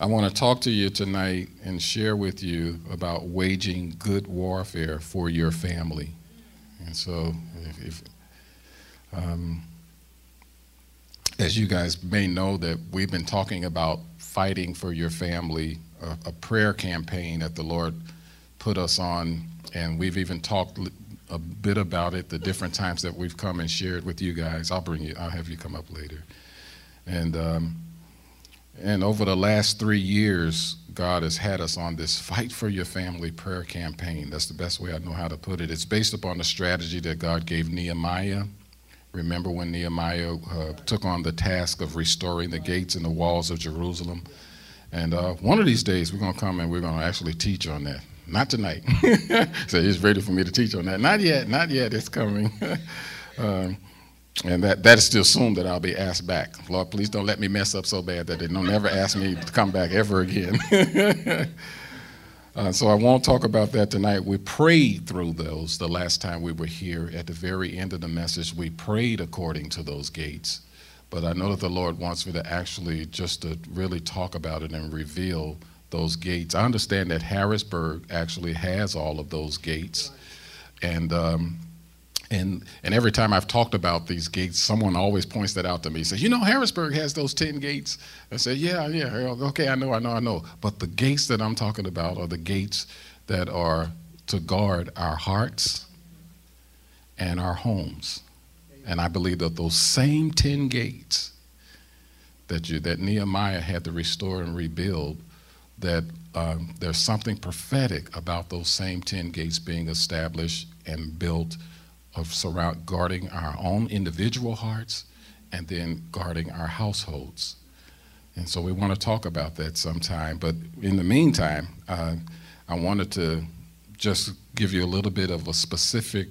I want to talk to you tonight and share with you about waging good warfare for your family. And so, if, if, um, as you guys may know, that we've been talking about fighting for your family, a, a prayer campaign that the Lord put us on, and we've even talked a bit about it the different times that we've come and shared with you guys. I'll bring you. I'll have you come up later, and. Um, and over the last three years, God has had us on this Fight for Your Family prayer campaign. That's the best way I know how to put it. It's based upon the strategy that God gave Nehemiah. Remember when Nehemiah uh, took on the task of restoring the gates and the walls of Jerusalem? And uh, one of these days, we're going to come and we're going to actually teach on that. Not tonight. so he's ready for me to teach on that. Not yet, not yet. It's coming. um, and that, that is to assume that I'll be asked back. Lord, please don't let me mess up so bad that they don't ever ask me to come back ever again. uh, so I won't talk about that tonight. We prayed through those the last time we were here. At the very end of the message, we prayed according to those gates. But I know that the Lord wants me to actually just to really talk about it and reveal those gates. I understand that Harrisburg actually has all of those gates. And um, and, and every time I've talked about these gates, someone always points that out to me. Says, you know, Harrisburg has those 10 gates. I say, yeah, yeah, okay, I know, I know, I know. But the gates that I'm talking about are the gates that are to guard our hearts and our homes. And I believe that those same 10 gates that, you, that Nehemiah had to restore and rebuild, that um, there's something prophetic about those same 10 gates being established and built of surround guarding our own individual hearts and then guarding our households. And so we want to talk about that sometime. But in the meantime, uh, I wanted to just give you a little bit of a specific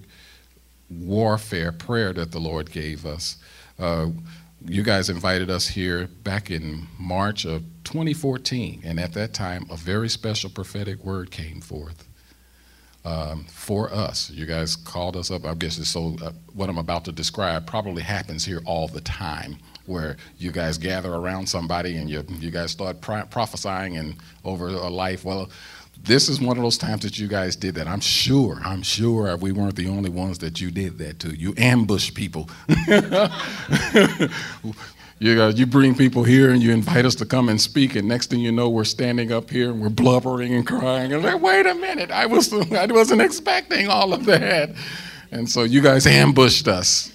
warfare prayer that the Lord gave us. Uh, you guys invited us here back in March of 2014, and at that time, a very special prophetic word came forth um, for us. You guys called us up. I guess it's so uh, what I'm about to describe probably happens here all the time, where you guys gather around somebody and you you guys start pro- prophesying and over a life. Well. This is one of those times that you guys did that. I'm sure, I'm sure we weren't the only ones that you did that to. You ambush people. You, uh, you bring people here and you invite us to come and speak, and next thing you know, we're standing up here and we're blubbering and crying. And like, wait a minute, I, was, I wasn't expecting all of that. And so you guys ambushed us.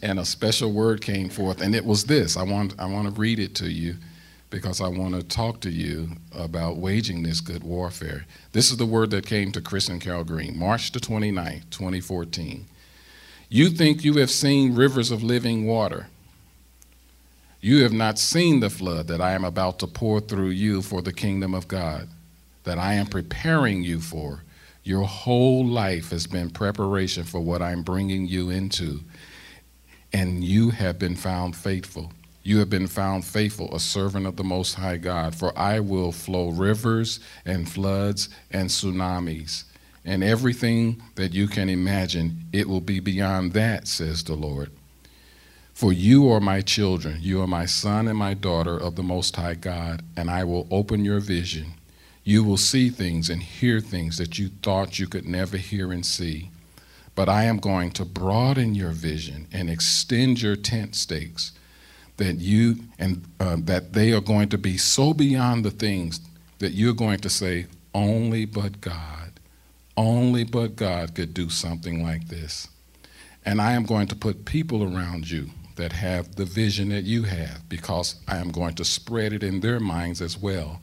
And a special word came forth, and it was this. I want, I want to read it to you because I want to talk to you about waging this good warfare. This is the word that came to Chris and Carol Green, March the 29th, 2014. You think you have seen rivers of living water you have not seen the flood that I am about to pour through you for the kingdom of God, that I am preparing you for. Your whole life has been preparation for what I'm bringing you into. And you have been found faithful. You have been found faithful, a servant of the Most High God, for I will flow rivers and floods and tsunamis. And everything that you can imagine, it will be beyond that, says the Lord. For you are my children, you are my son and my daughter of the Most High God, and I will open your vision. You will see things and hear things that you thought you could never hear and see. But I am going to broaden your vision and extend your tent stakes that you and uh, that they are going to be so beyond the things that you're going to say, only but God, only but God could do something like this. And I am going to put people around you that have the vision that you have because I am going to spread it in their minds as well.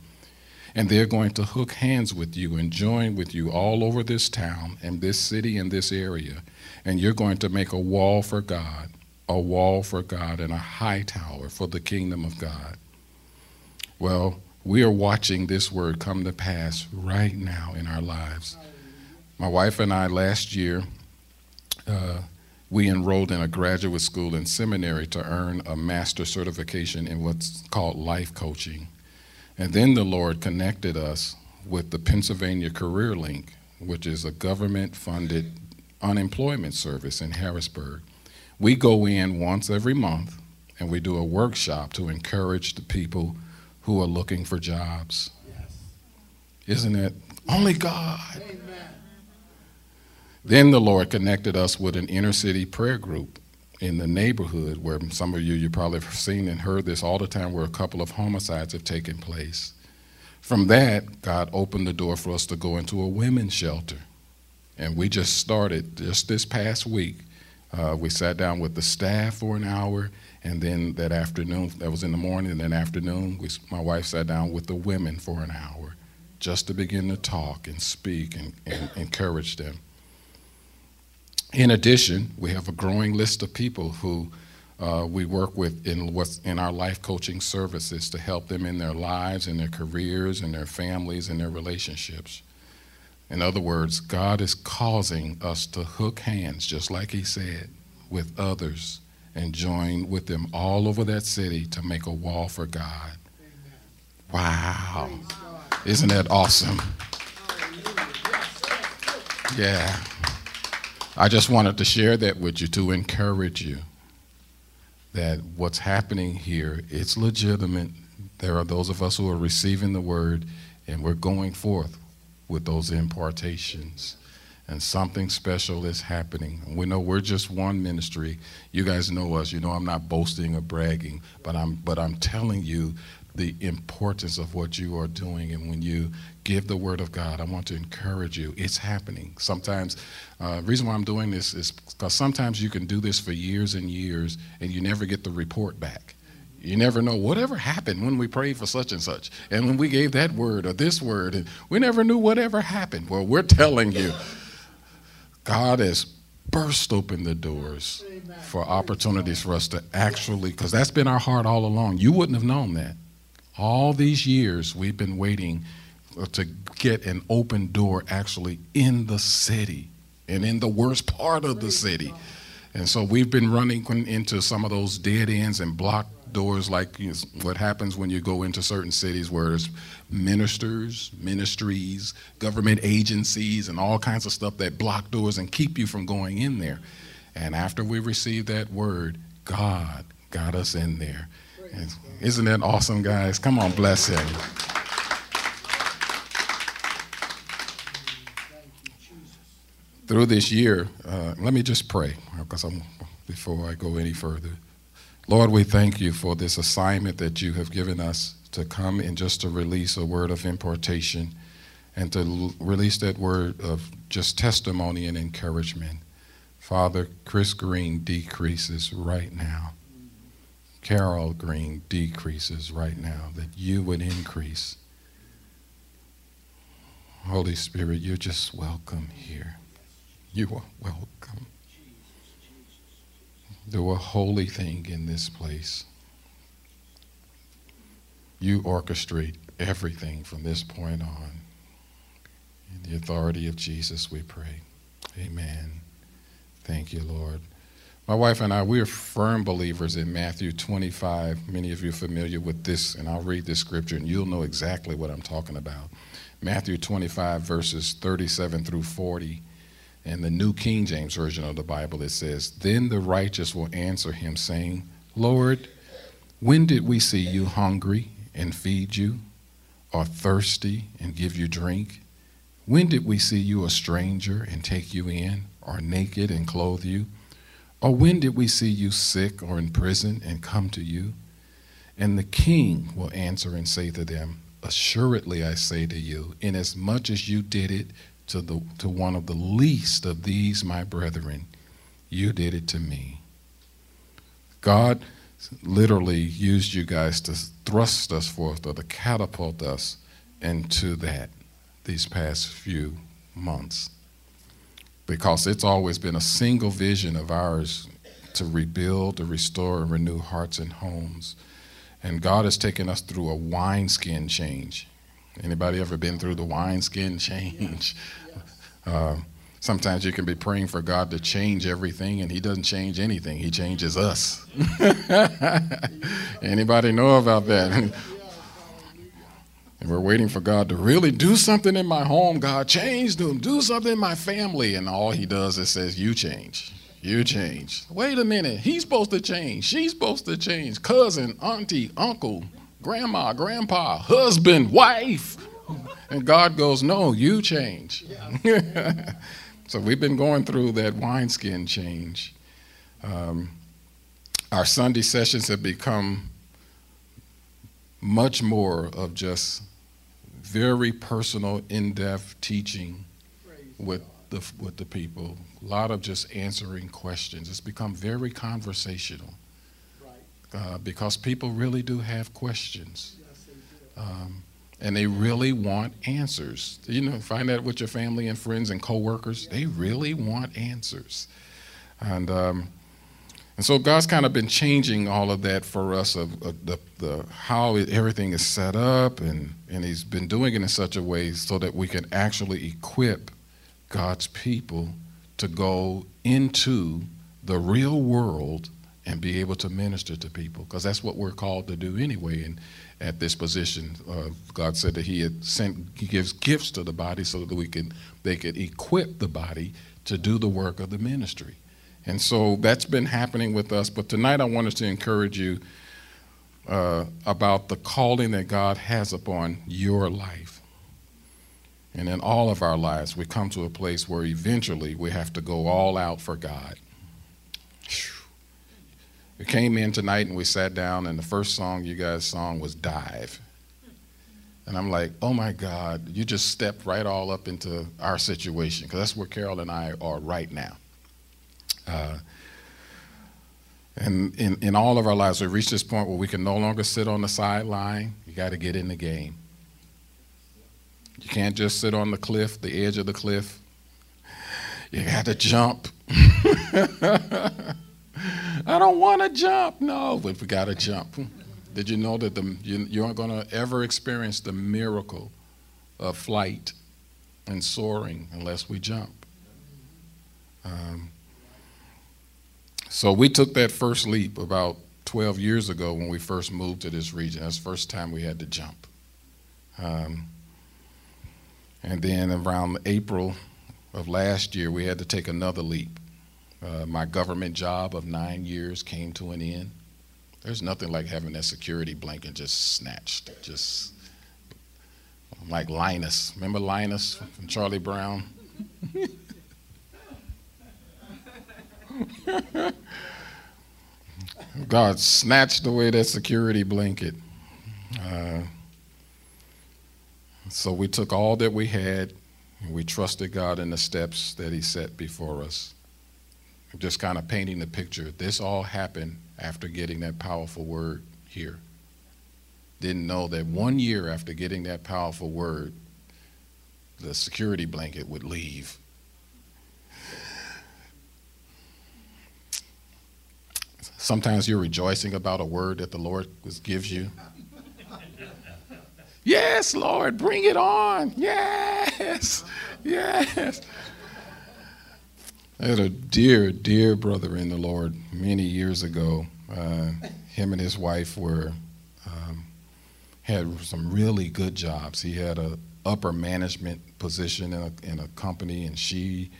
And they're going to hook hands with you and join with you all over this town and this city and this area. And you're going to make a wall for God, a wall for God, and a high tower for the kingdom of God. Well, we are watching this word come to pass right now in our lives. My wife and I last year, uh, we enrolled in a graduate school and seminary to earn a master certification in what's called life coaching. And then the Lord connected us with the Pennsylvania Career Link, which is a government funded unemployment service in Harrisburg. We go in once every month and we do a workshop to encourage the people who are looking for jobs. Isn't it? Only God. Then the Lord connected us with an inner city prayer group in the neighborhood where some of you you probably have seen and heard this all the time where a couple of homicides have taken place. From that, God opened the door for us to go into a women's shelter. And we just started just this past week. Uh, we sat down with the staff for an hour, and then that afternoon, that was in the morning, and then afternoon, we, my wife sat down with the women for an hour just to begin to talk and speak and, and encourage them. In addition, we have a growing list of people who uh, we work with in in our life coaching services to help them in their lives, in their careers, in their families, in their relationships. In other words, God is causing us to hook hands, just like He said, with others and join with them all over that city to make a wall for God. Wow. Isn't that awesome? Yeah. I just wanted to share that with you to encourage you that what's happening here, it's legitimate. There are those of us who are receiving the word and we're going forth with those impartations. And something special is happening. We know we're just one ministry. You guys know us. You know I'm not boasting or bragging, but I'm but I'm telling you the importance of what you are doing. And when you give the word of God, I want to encourage you. It's happening. Sometimes, uh, reason why I'm doing this is because sometimes you can do this for years and years and you never get the report back. You never know whatever happened when we prayed for such and such, and when we gave that word or this word, and we never knew whatever happened. Well, we're telling you, God has burst open the doors for opportunities for us to actually, because that's been our heart all along. You wouldn't have known that. All these years we've been waiting to get an open door actually in the city and in the worst part of the city. And so we've been running into some of those dead ends and blocked doors, like you know, what happens when you go into certain cities where there's ministers, ministries, government agencies, and all kinds of stuff that block doors and keep you from going in there. And after we received that word, God got us in there. And isn't that awesome, guys? Come on, bless him. Through this year, uh, let me just pray because I'm, before I go any further. Lord, we thank you for this assignment that you have given us to come and just to release a word of impartation and to l- release that word of just testimony and encouragement. Father, Chris Green decreases right now. Carol Green decreases right now, that you would increase. Holy Spirit, you're just welcome here. You are welcome. Do a holy thing in this place. You orchestrate everything from this point on. In the authority of Jesus, we pray. Amen. Thank you, Lord. My wife and I, we are firm believers in Matthew 25. Many of you are familiar with this, and I'll read this scripture and you'll know exactly what I'm talking about. Matthew 25, verses 37 through 40. In the New King James Version of the Bible, it says, Then the righteous will answer him, saying, Lord, when did we see you hungry and feed you, or thirsty and give you drink? When did we see you a stranger and take you in, or naked and clothe you? Or when did we see you sick or in prison and come to you? And the king will answer and say to them, Assuredly I say to you, inasmuch as you did it to, the, to one of the least of these my brethren, you did it to me. God literally used you guys to thrust us forth or to catapult us into that these past few months because it's always been a single vision of ours to rebuild, to restore, and renew hearts and homes. And God has taken us through a wineskin change. Anybody ever been through the wineskin change? Uh, sometimes you can be praying for God to change everything, and He doesn't change anything. He changes us. Anybody know about that? And we're waiting for God to really do something in my home. God, change them. Do something in my family. And all he does is says, You change. You change. Wait a minute. He's supposed to change. She's supposed to change. Cousin, auntie, uncle, grandma, grandpa, husband, wife. And God goes, No, you change. so we've been going through that wineskin change. Um, our Sunday sessions have become much more of just very personal, in depth teaching with the, with the people. A lot of just answering questions. It's become very conversational uh, because people really do have questions. Um, and they really want answers. You know, find that with your family and friends and coworkers. They really want answers. And um, and so God's kind of been changing all of that for us of, of the, the, how everything is set up, and, and He's been doing it in such a way so that we can actually equip God's people to go into the real world and be able to minister to people, because that's what we're called to do anyway. And at this position, uh, God said that He had sent, He gives gifts to the body so that we can, they could equip the body to do the work of the ministry. And so that's been happening with us. But tonight I want us to encourage you uh, about the calling that God has upon your life. And in all of our lives, we come to a place where eventually we have to go all out for God. We came in tonight and we sat down, and the first song you guys sung was Dive. And I'm like, oh my God, you just stepped right all up into our situation, because that's where Carol and I are right now. Uh, and in, in all of our lives, we've reached this point where we can no longer sit on the sideline. You got to get in the game. You can't just sit on the cliff, the edge of the cliff. You got to jump. I don't want to jump. No, but we got to jump. Did you know that the, you, you aren't going to ever experience the miracle of flight and soaring unless we jump? Um, so we took that first leap about 12 years ago when we first moved to this region. That's the first time we had to jump. Um, and then around April of last year, we had to take another leap. Uh, my government job of nine years came to an end. There's nothing like having that security blanket just snatched, just like Linus. Remember Linus from Charlie Brown? God snatched away that security blanket. Uh, so we took all that we had and we trusted God in the steps that He set before us. I'm just kind of painting the picture. This all happened after getting that powerful word here. Didn't know that one year after getting that powerful word, the security blanket would leave Sometimes you're rejoicing about a word that the Lord gives you. yes, Lord, bring it on. Yes, yes. I had a dear, dear brother in the Lord many years ago. Uh, him and his wife were um, had some really good jobs. He had a upper management position in a, in a company, and she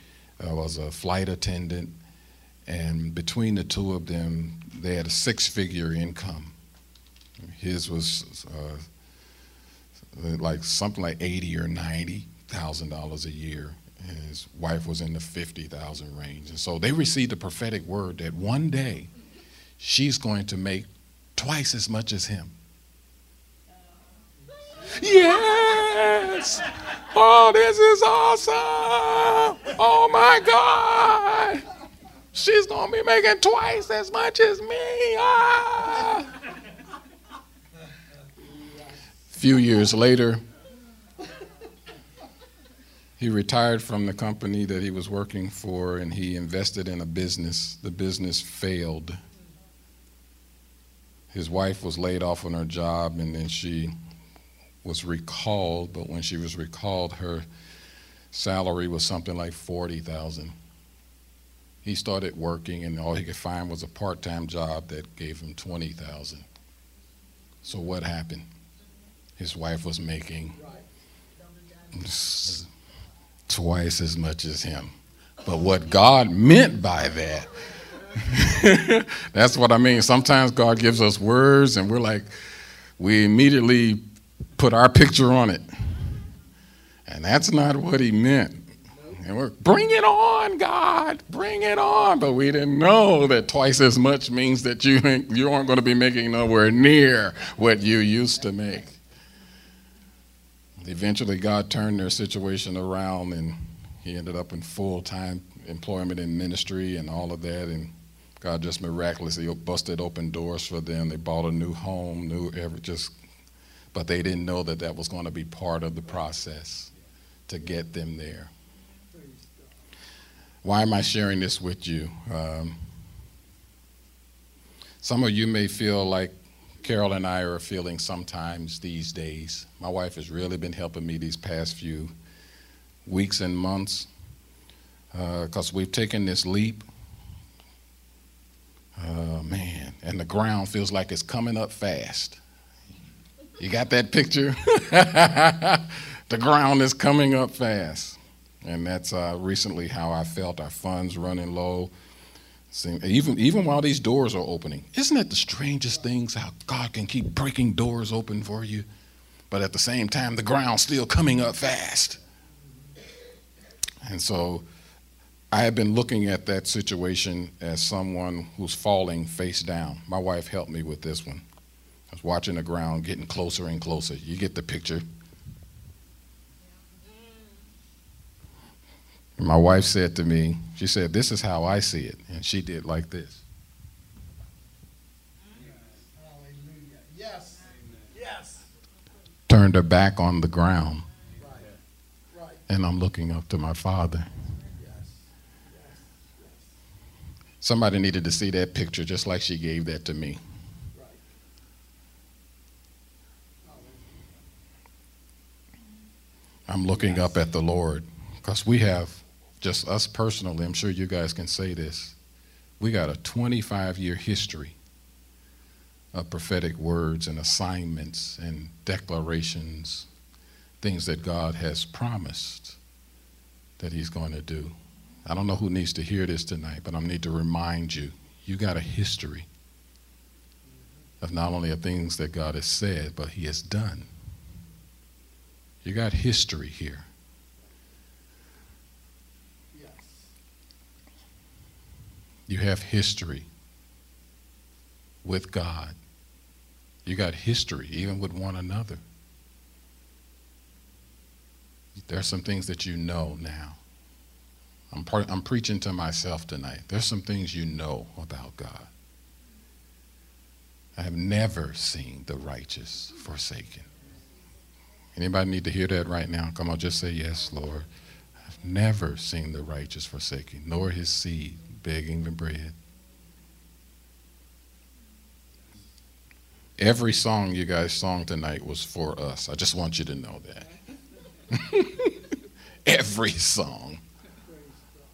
uh, was a flight attendant and between the two of them, they had a six figure income. His was uh, like something like eighty or ninety thousand dollars a year. And his wife was in the fifty thousand range. And so they received the prophetic word that one day she's going to make twice as much as him. Yes! Oh, this is awesome! Oh my God! She's to be making twice as much as me. Ah. A few years later, he retired from the company that he was working for and he invested in a business. The business failed. His wife was laid off on her job and then she was recalled, but when she was recalled, her salary was something like 40,000 he started working, and all he could find was a part-time job that gave him twenty thousand. So what happened? His wife was making twice as much as him. But what God meant by that, that's what I mean. Sometimes God gives us words, and we're like, we immediately put our picture on it. And that's not what he meant. And we're, bring it on, God, bring it on. But we didn't know that twice as much means that you, you aren't going to be making nowhere near what you used to make. Eventually, God turned their situation around and he ended up in full time employment in ministry and all of that. And God just miraculously busted open doors for them. They bought a new home, new ever just, but they didn't know that that was going to be part of the process to get them there. Why am I sharing this with you? Um, some of you may feel like Carol and I are feeling sometimes these days. My wife has really been helping me these past few weeks and months because uh, we've taken this leap. Oh, man. And the ground feels like it's coming up fast. You got that picture? the ground is coming up fast. And that's uh, recently how I felt. Our funds running low even, even while these doors are opening. Isn't that the strangest things how God can keep breaking doors open for you, but at the same time, the ground's still coming up fast? And so I have been looking at that situation as someone who's falling face down. My wife helped me with this one. I was watching the ground getting closer and closer. You get the picture. My wife said to me, she said, This is how I see it. And she did like this. Yes. Yes. Turned her back on the ground. And I'm looking up to my father. Somebody needed to see that picture just like she gave that to me. I'm looking up at the Lord because we have just us personally, I'm sure you guys can say this. We got a 25 year history of prophetic words and assignments and declarations, things that God has promised that He's going to do. I don't know who needs to hear this tonight, but I need to remind you you got a history of not only of things that God has said, but He has done. You got history here. You have history with God. You got history even with one another. There are some things that you know now. I'm, part, I'm preaching to myself tonight. There's some things you know about God. I have never seen the righteous forsaken. Anybody need to hear that right now? Come on, just say yes, Lord. I've never seen the righteous forsaken, nor his seed begging the bread. Every song you guys sung tonight was for us. I just want you to know that. Every song.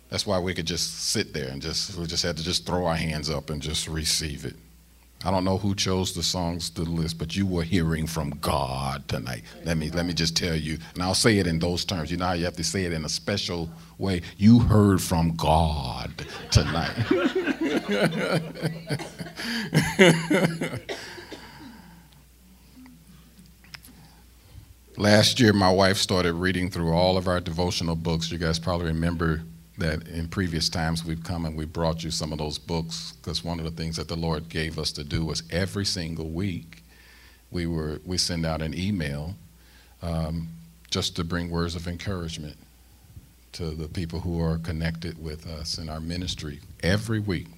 That's why we could just sit there and just we just had to just throw our hands up and just receive it. I don't know who chose the songs to the list, but you were hearing from God tonight. Let me let me just tell you, and I'll say it in those terms. You know how you have to say it in a special way. You heard from God tonight. Last year, my wife started reading through all of our devotional books. You guys probably remember that in previous times we've come and we brought you some of those books because one of the things that the Lord gave us to do was every single week we were we send out an email um, just to bring words of encouragement to the people who are connected with us in our ministry every week,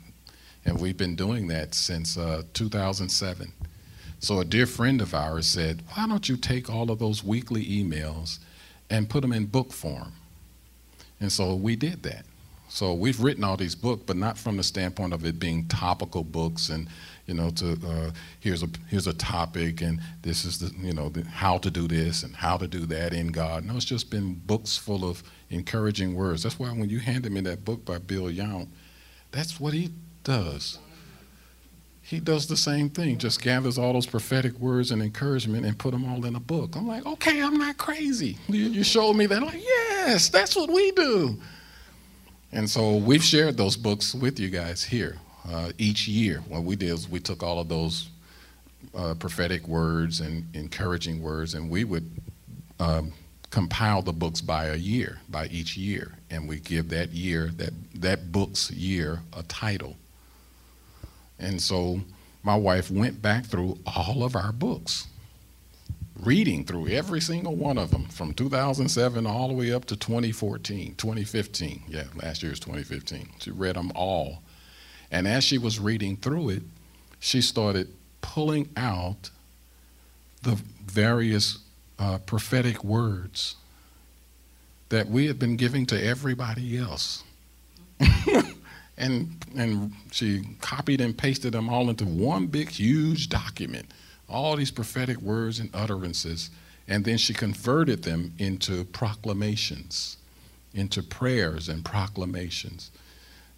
and we've been doing that since uh, 2007. So a dear friend of ours said, "Why don't you take all of those weekly emails and put them in book form?" And so we did that. So we've written all these books, but not from the standpoint of it being topical books and you know to uh, here's a here's a topic and this is the you know the, how to do this and how to do that in God. No, it's just been books full of encouraging words. That's why when you handed me that book by Bill Yount, that's what he does he does the same thing, just gathers all those prophetic words and encouragement and put them all in a book. I'm like, okay, I'm not crazy. You, you showed me that. I'm like, yes, that's what we do. And so we've shared those books with you guys here uh, each year. What we did is we took all of those uh, prophetic words and encouraging words, and we would um, compile the books by a year, by each year, and we give that year, that, that book's year, a title. And so my wife went back through all of our books, reading through every single one of them from 2007 all the way up to 2014, 2015. Yeah, last year was 2015. She read them all. And as she was reading through it, she started pulling out the various uh, prophetic words that we had been giving to everybody else. and, and she copied and pasted them all into one big, huge document. All these prophetic words and utterances. And then she converted them into proclamations, into prayers and proclamations.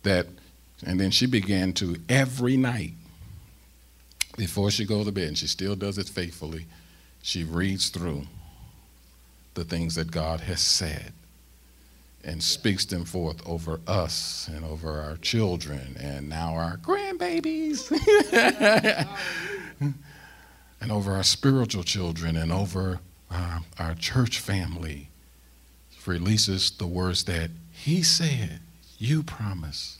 That, and then she began to every night before she goes to bed, and she still does it faithfully, she reads through the things that God has said and speaks them forth over us and over our children and now our grandbabies and over our spiritual children and over uh, our church family. Releases the words that He said, You promise.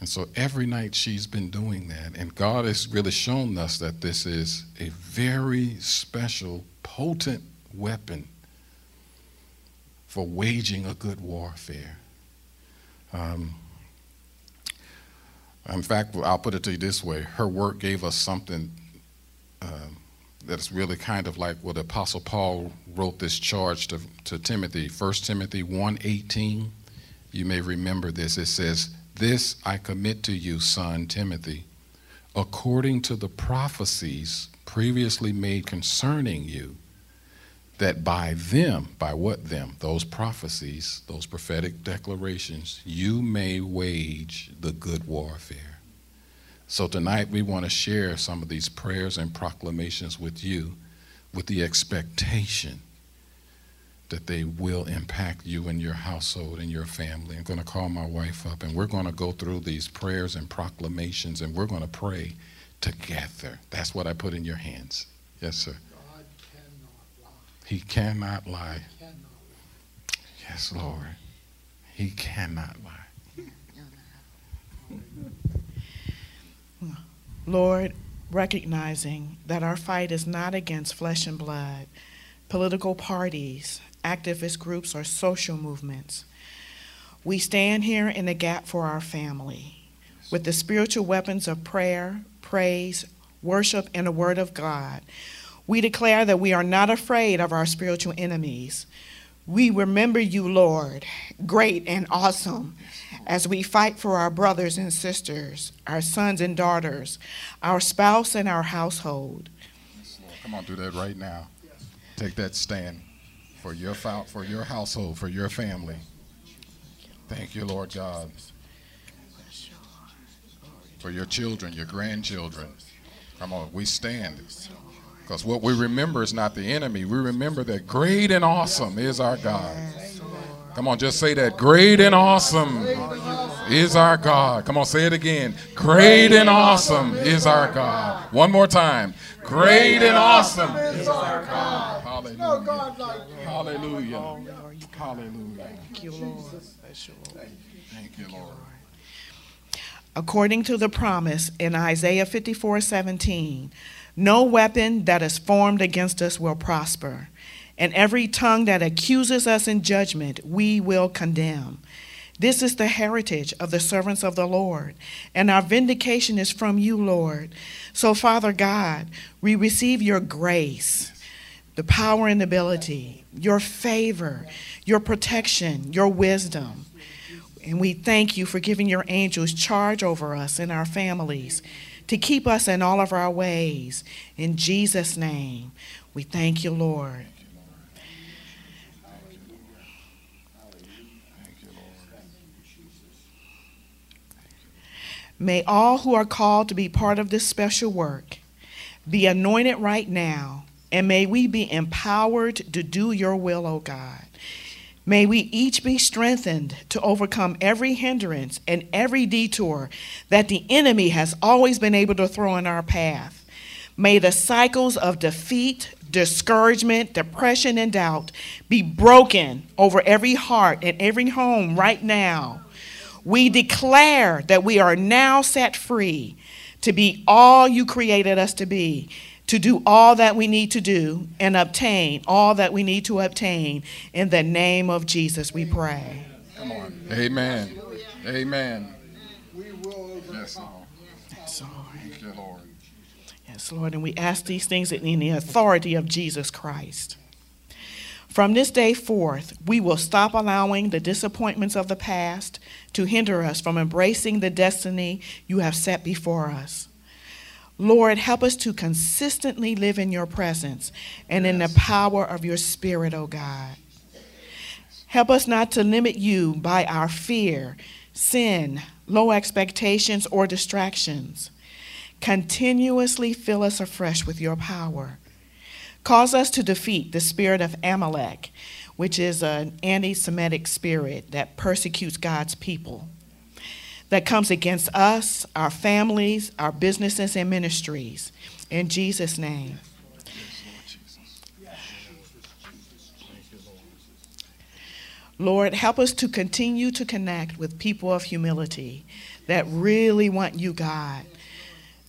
And so every night she's been doing that. And God has really shown us that this is a very special, potent weapon for waging a good warfare. Um, in fact, I'll put it to you this way her work gave us something uh, that's really kind of like what Apostle Paul wrote this charge to, to Timothy, 1 Timothy 1.18. You may remember this. It says, this I commit to you, son Timothy, according to the prophecies previously made concerning you, that by them, by what them? Those prophecies, those prophetic declarations, you may wage the good warfare. So tonight we want to share some of these prayers and proclamations with you with the expectation that they will impact you and your household and your family. I'm going to call my wife up and we're going to go through these prayers and proclamations and we're going to pray together. That's what I put in your hands. Yes, sir. God cannot lie. He cannot lie. Cannot lie. Yes, Lord. He cannot lie. Lord, recognizing that our fight is not against flesh and blood, political parties, activist groups, or social movements. We stand here in the gap for our family with the spiritual weapons of prayer, praise, worship, and the Word of God. We declare that we are not afraid of our spiritual enemies. We remember you, Lord, great and awesome, as we fight for our brothers and sisters, our sons and daughters, our spouse and our household. Come on, do that right now. Take that stand for your for your household, for your family. Thank you, Lord God. For your children, your grandchildren. Come on, we stand. Because what we remember is not the enemy. We remember that great and awesome is our God. Come on, just say that. Great and awesome is our God. Come on, say it again. Great and awesome is our God. One more time. Great and awesome is our God. Hallelujah. Hallelujah. Hallelujah. Thank you, Lord. Thank you, Lord. According to the promise in Isaiah 54 17, no weapon that is formed against us will prosper, and every tongue that accuses us in judgment we will condemn. This is the heritage of the servants of the Lord, and our vindication is from you, Lord. So, Father God, we receive your grace, the power and ability, your favor, your protection, your wisdom. And we thank you for giving your angels charge over us and our families to keep us in all of our ways. In Jesus' name, we thank you, Lord. May all who are called to be part of this special work be anointed right now, and may we be empowered to do your will, O God. May we each be strengthened to overcome every hindrance and every detour that the enemy has always been able to throw in our path. May the cycles of defeat, discouragement, depression, and doubt be broken over every heart and every home right now. We declare that we are now set free to be all you created us to be, to do all that we need to do, and obtain all that we need to obtain. In the name of Jesus, we pray. Come on. Amen. Amen. We will overcome. Yes, Lord. Yes, Lord. Thank you, Lord. Yes, Lord. And we ask these things in the authority of Jesus Christ. From this day forth, we will stop allowing the disappointments of the past to hinder us from embracing the destiny you have set before us. Lord, help us to consistently live in your presence and in the power of your Spirit, O God. Help us not to limit you by our fear, sin, low expectations, or distractions. Continuously fill us afresh with your power. Cause us to defeat the spirit of Amalek, which is an anti Semitic spirit that persecutes God's people, that comes against us, our families, our businesses, and ministries. In Jesus' name. Lord, help us to continue to connect with people of humility that really want you, God.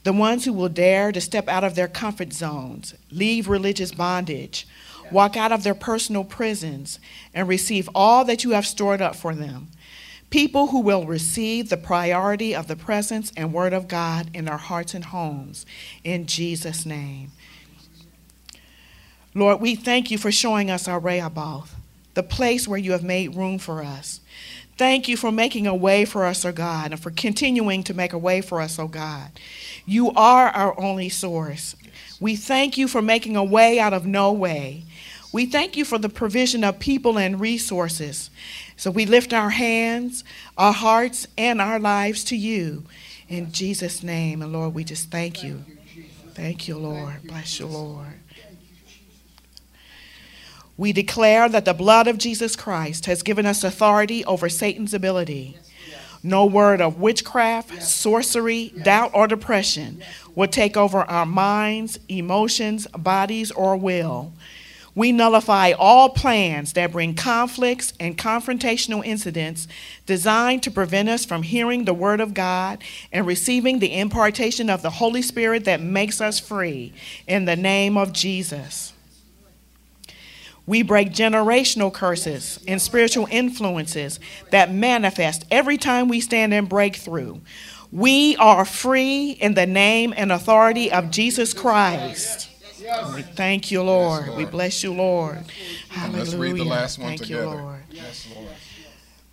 The ones who will dare to step out of their comfort zones, leave religious bondage, walk out of their personal prisons, and receive all that you have stored up for them. People who will receive the priority of the presence and word of God in their hearts and homes. In Jesus' name. Lord, we thank you for showing us our Rehoboth, the place where you have made room for us. Thank you for making a way for us, O God, and for continuing to make a way for us, O God. You are our only source. We thank you for making a way out of no way. We thank you for the provision of people and resources. So we lift our hands, our hearts, and our lives to you. In Jesus' name. And Lord, we just thank you. Thank you, Lord. Bless you, Lord. We declare that the blood of Jesus Christ has given us authority over Satan's ability. No word of witchcraft, sorcery, doubt, or depression will take over our minds, emotions, bodies, or will. We nullify all plans that bring conflicts and confrontational incidents designed to prevent us from hearing the Word of God and receiving the impartation of the Holy Spirit that makes us free. In the name of Jesus. We break generational curses and spiritual influences that manifest every time we stand in breakthrough. We are free in the name and authority of Jesus Christ. We thank you, Lord. We bless you, Lord. Hallelujah. Let's read the last one thank together. you, Lord. Yes, Lord.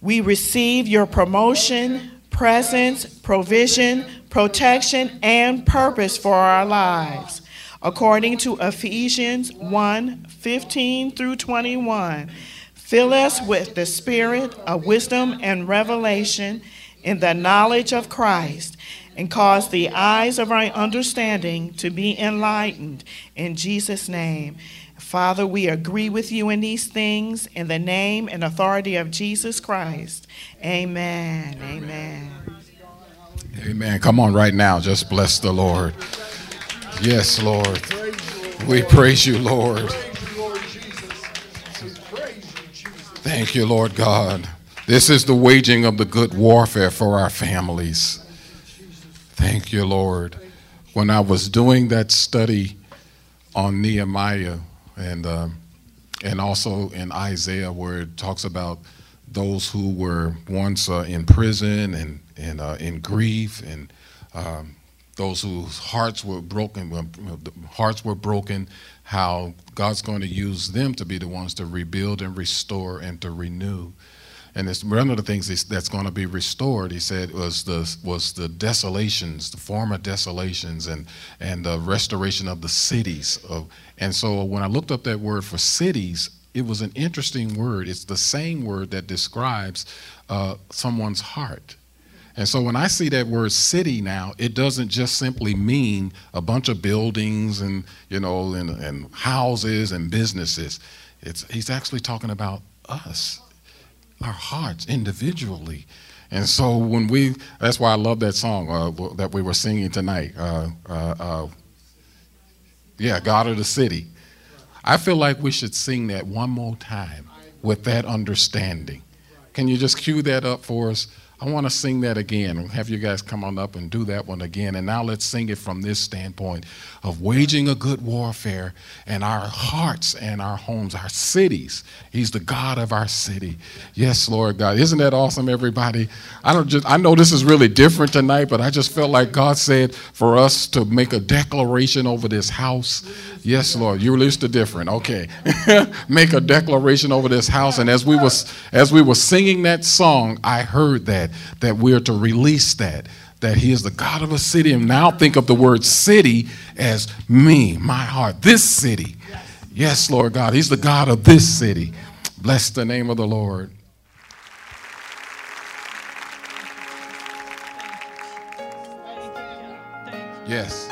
We receive your promotion, presence, provision, protection, and purpose for our lives. According to Ephesians 1 15 through 21, fill us with the spirit of wisdom and revelation in the knowledge of Christ, and cause the eyes of our understanding to be enlightened. In Jesus' name. Father, we agree with you in these things in the name and authority of Jesus Christ. Amen. Amen. Amen. Come on right now. Just bless the Lord. Yes, Lord. We praise you, Lord. Thank you, Lord God. This is the waging of the good warfare for our families. Thank you, Lord. When I was doing that study on Nehemiah and um, and also in Isaiah, where it talks about those who were once uh, in prison and and uh, in grief, and um, those whose hearts were broken, hearts were broken, how God's going to use them to be the ones to rebuild and restore and to renew. And one of the things that's going to be restored. He said was the was the desolations, the former desolations, and and the restoration of the cities. Of and so when I looked up that word for cities, it was an interesting word. It's the same word that describes uh, someone's heart. And so when I see that word city now, it doesn't just simply mean a bunch of buildings and you know and, and houses and businesses. It's he's actually talking about us our hearts individually. And so when we, that's why I love that song uh, that we were singing tonight. Uh, uh, uh, Yeah, God of the city. I feel like we should sing that one more time with that understanding. Can you just cue that up for us? I want to sing that again. Have you guys come on up and do that one again. And now let's sing it from this standpoint of waging a good warfare and our hearts and our homes, our cities. He's the God of our city. Yes, Lord God. Isn't that awesome, everybody? I don't just I know this is really different tonight, but I just felt like God said for us to make a declaration over this house. Yes, Lord. You released the different. Okay. make a declaration over this house. And as we was as we were singing that song, I heard that that we are to release that that he is the God of a city. And now think of the word city as me, my heart, this city. Yes, Lord God, he's the God of this city. Bless the name of the Lord. Yes.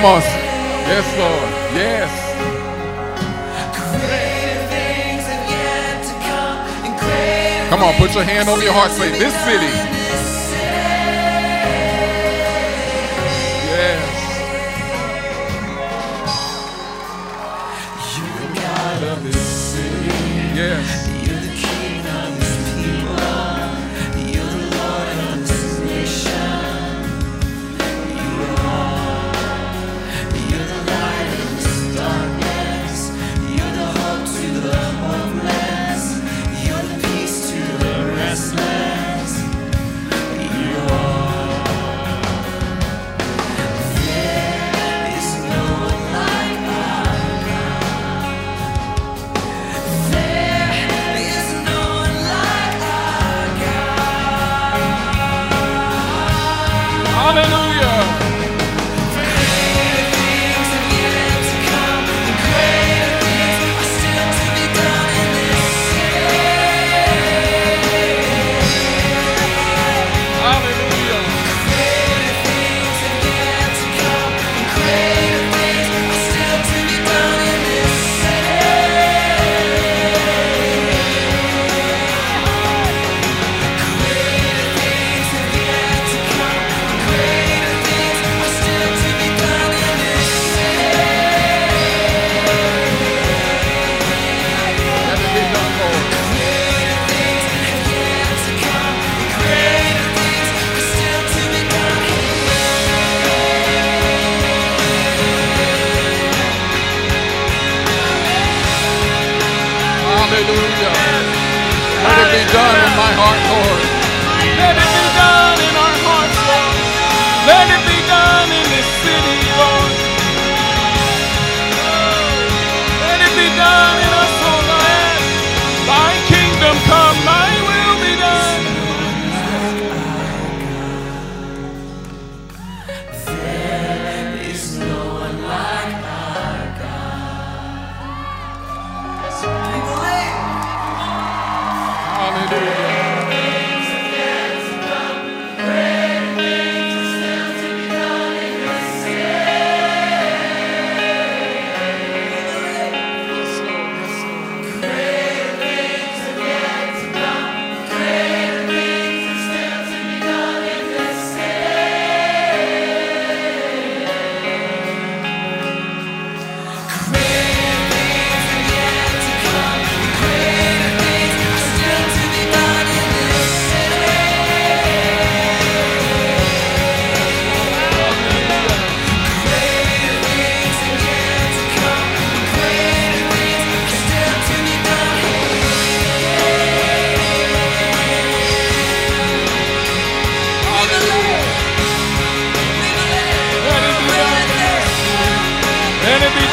Come on. Yes, Lord. Yes. Come on, put your hand over your heart. Say, this city. done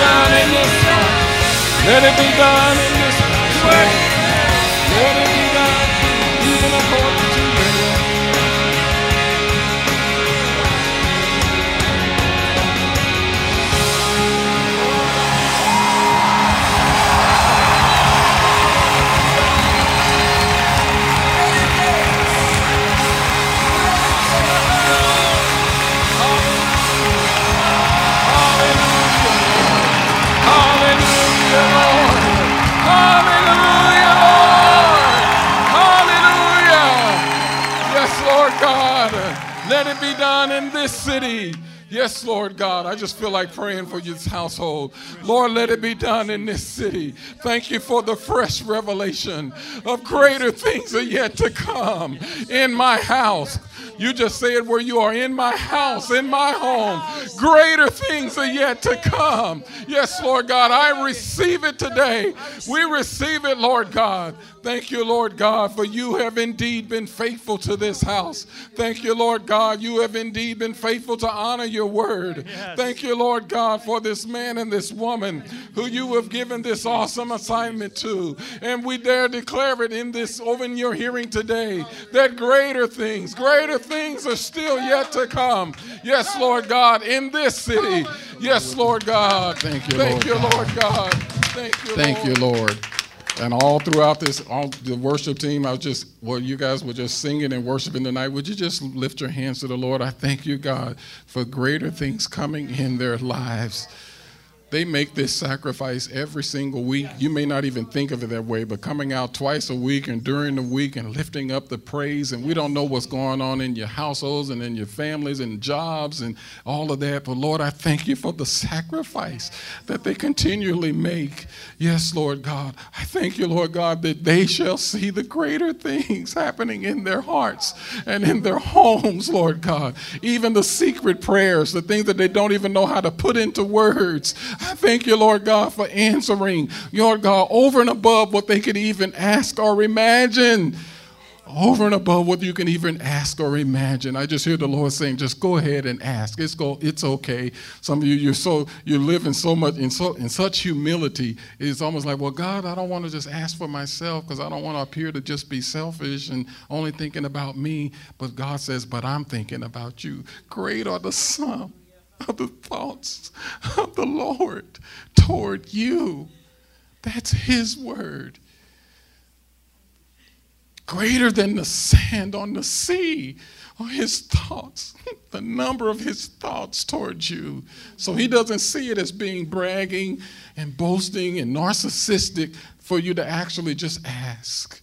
done in this. Let it be done in this. Work. Let it this city. Yes, Lord God. I just feel like praying for this household. Lord, let it be done in this city. Thank you for the fresh revelation of greater things are yet to come in my house. You just said where you are in my house, in my home. Greater things are yet to come. Yes, Lord God, I receive it today. We receive it, Lord God. Thank you, Lord God, for you have indeed been faithful to this house. Thank you, Lord God, you have indeed been faithful to honor your word. Thank you, Lord God, for this man and this woman who you have given this awesome assignment to. And we dare declare it in this over in your hearing today that greater things, greater things are still yet to come. Yes, Lord God, in this city. Yes, Lord God. Thank you, Thank Lord you, God. Lord God. Thank you, Thank Lord. you, Lord. And all throughout this, all the worship team, I was just, well, you guys were just singing and worshiping tonight. Would you just lift your hands to the Lord? I thank you, God, for greater things coming in their lives. They make this sacrifice every single week. You may not even think of it that way, but coming out twice a week and during the week and lifting up the praise. And we don't know what's going on in your households and in your families and jobs and all of that. But Lord, I thank you for the sacrifice that they continually make. Yes, Lord God. I thank you, Lord God, that they shall see the greater things happening in their hearts and in their homes, Lord God. Even the secret prayers, the things that they don't even know how to put into words. I thank you, Lord God, for answering, Lord God, over and above what they could even ask or imagine over and above what you can even ask or imagine. I just hear the Lord saying, just go ahead and ask. It's go, it's okay. Some of you, you're so you live in so much in so in such humility. It's almost like, well, God, I don't want to just ask for myself because I don't want to appear to just be selfish and only thinking about me. But God says, but I'm thinking about you. Great are the sum of the thoughts of the Lord toward you. That's His word greater than the sand on the sea are his thoughts, the number of his thoughts towards you. So he doesn't see it as being bragging and boasting and narcissistic for you to actually just ask.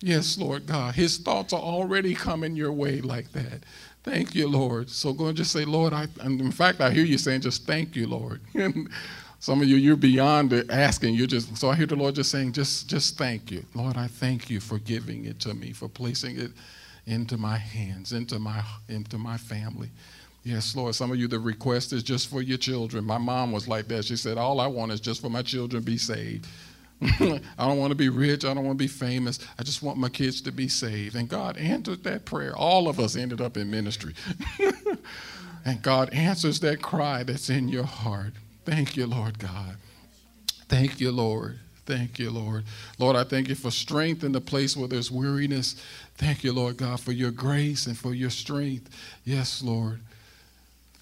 Yes, Lord God, his thoughts are already coming your way like that. Thank you, Lord. So go and just say, Lord, I, and in fact, I hear you saying just thank you, Lord. Some of you, you're beyond asking. You're just so I hear the Lord just saying, just, just thank you. Lord, I thank you for giving it to me, for placing it into my hands, into my into my family. Yes, Lord. Some of you, the request is just for your children. My mom was like that. She said, All I want is just for my children be saved. I don't want to be rich. I don't want to be famous. I just want my kids to be saved. And God answered that prayer. All of us ended up in ministry. and God answers that cry that's in your heart. Thank you, Lord God. Thank you, Lord. Thank you, Lord. Lord, I thank you for strength in the place where there's weariness. Thank you, Lord God, for your grace and for your strength. Yes, Lord.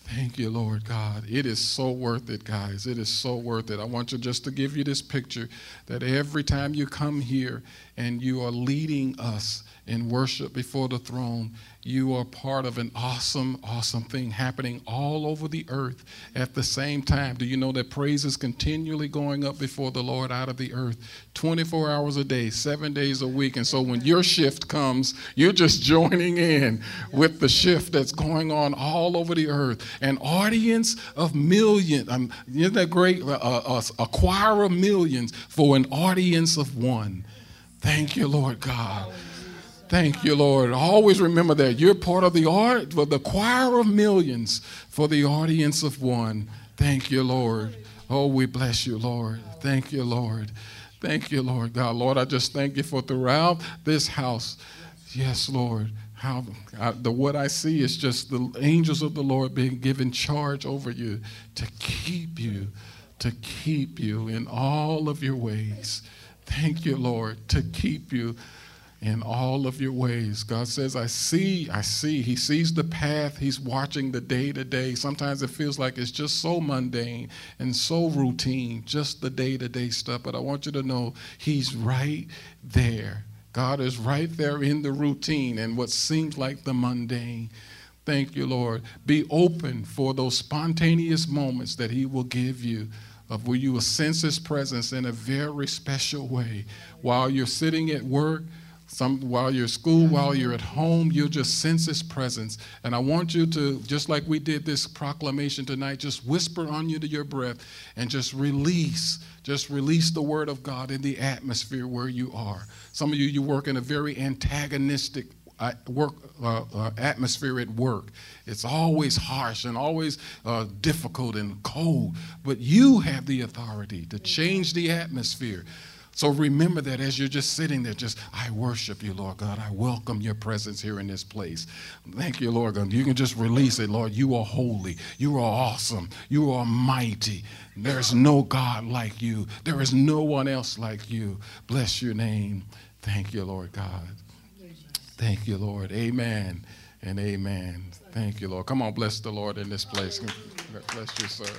Thank you, Lord God. It is so worth it, guys. It is so worth it. I want you just to give you this picture that every time you come here and you are leading us in worship before the throne, you are part of an awesome, awesome thing happening all over the earth at the same time. Do you know that praise is continually going up before the Lord out of the earth 24 hours a day, seven days a week? And so when your shift comes, you're just joining in with the shift that's going on all over the earth. An audience of millions, um, isn't that great? Uh, a choir of millions for an audience of one. Thank you, Lord God. Thank you, Lord. Always remember that you're part of the art, for the choir of millions for the audience of one. Thank you, Lord. Oh, we bless you, Lord. Thank you, Lord. Thank you, Lord God. Lord, I just thank you for throughout this house. Yes, Lord. How I, the what I see is just the angels of the Lord being given charge over you to keep you, to keep you in all of your ways. Thank you, Lord, to keep you in all of your ways. God says, I see, I see. He sees the path. He's watching the day to day. Sometimes it feels like it's just so mundane and so routine, just the day to day stuff. But I want you to know He's right there. God is right there in the routine and what seems like the mundane. Thank you, Lord. Be open for those spontaneous moments that He will give you of where you will sense His presence in a very special way. While you're sitting at work, some, while you're at school, while you're at home, you'll just sense His presence. And I want you to, just like we did this proclamation tonight, just whisper on you to your breath and just release, just release the Word of God in the atmosphere where you are. Some of you, you work in a very antagonistic work uh, uh, atmosphere at work. It's always harsh and always uh, difficult and cold, but you have the authority to change the atmosphere. So remember that as you're just sitting there, just, I worship you, Lord God. I welcome your presence here in this place. Thank you, Lord God. You can just release it, Lord. You are holy. You are awesome. You are mighty. There's no God like you. There is no one else like you. Bless your name. Thank you, Lord God. Thank you, Lord. Amen and amen. Thank you, Lord. Come on, bless the Lord in this place. Bless you, sir.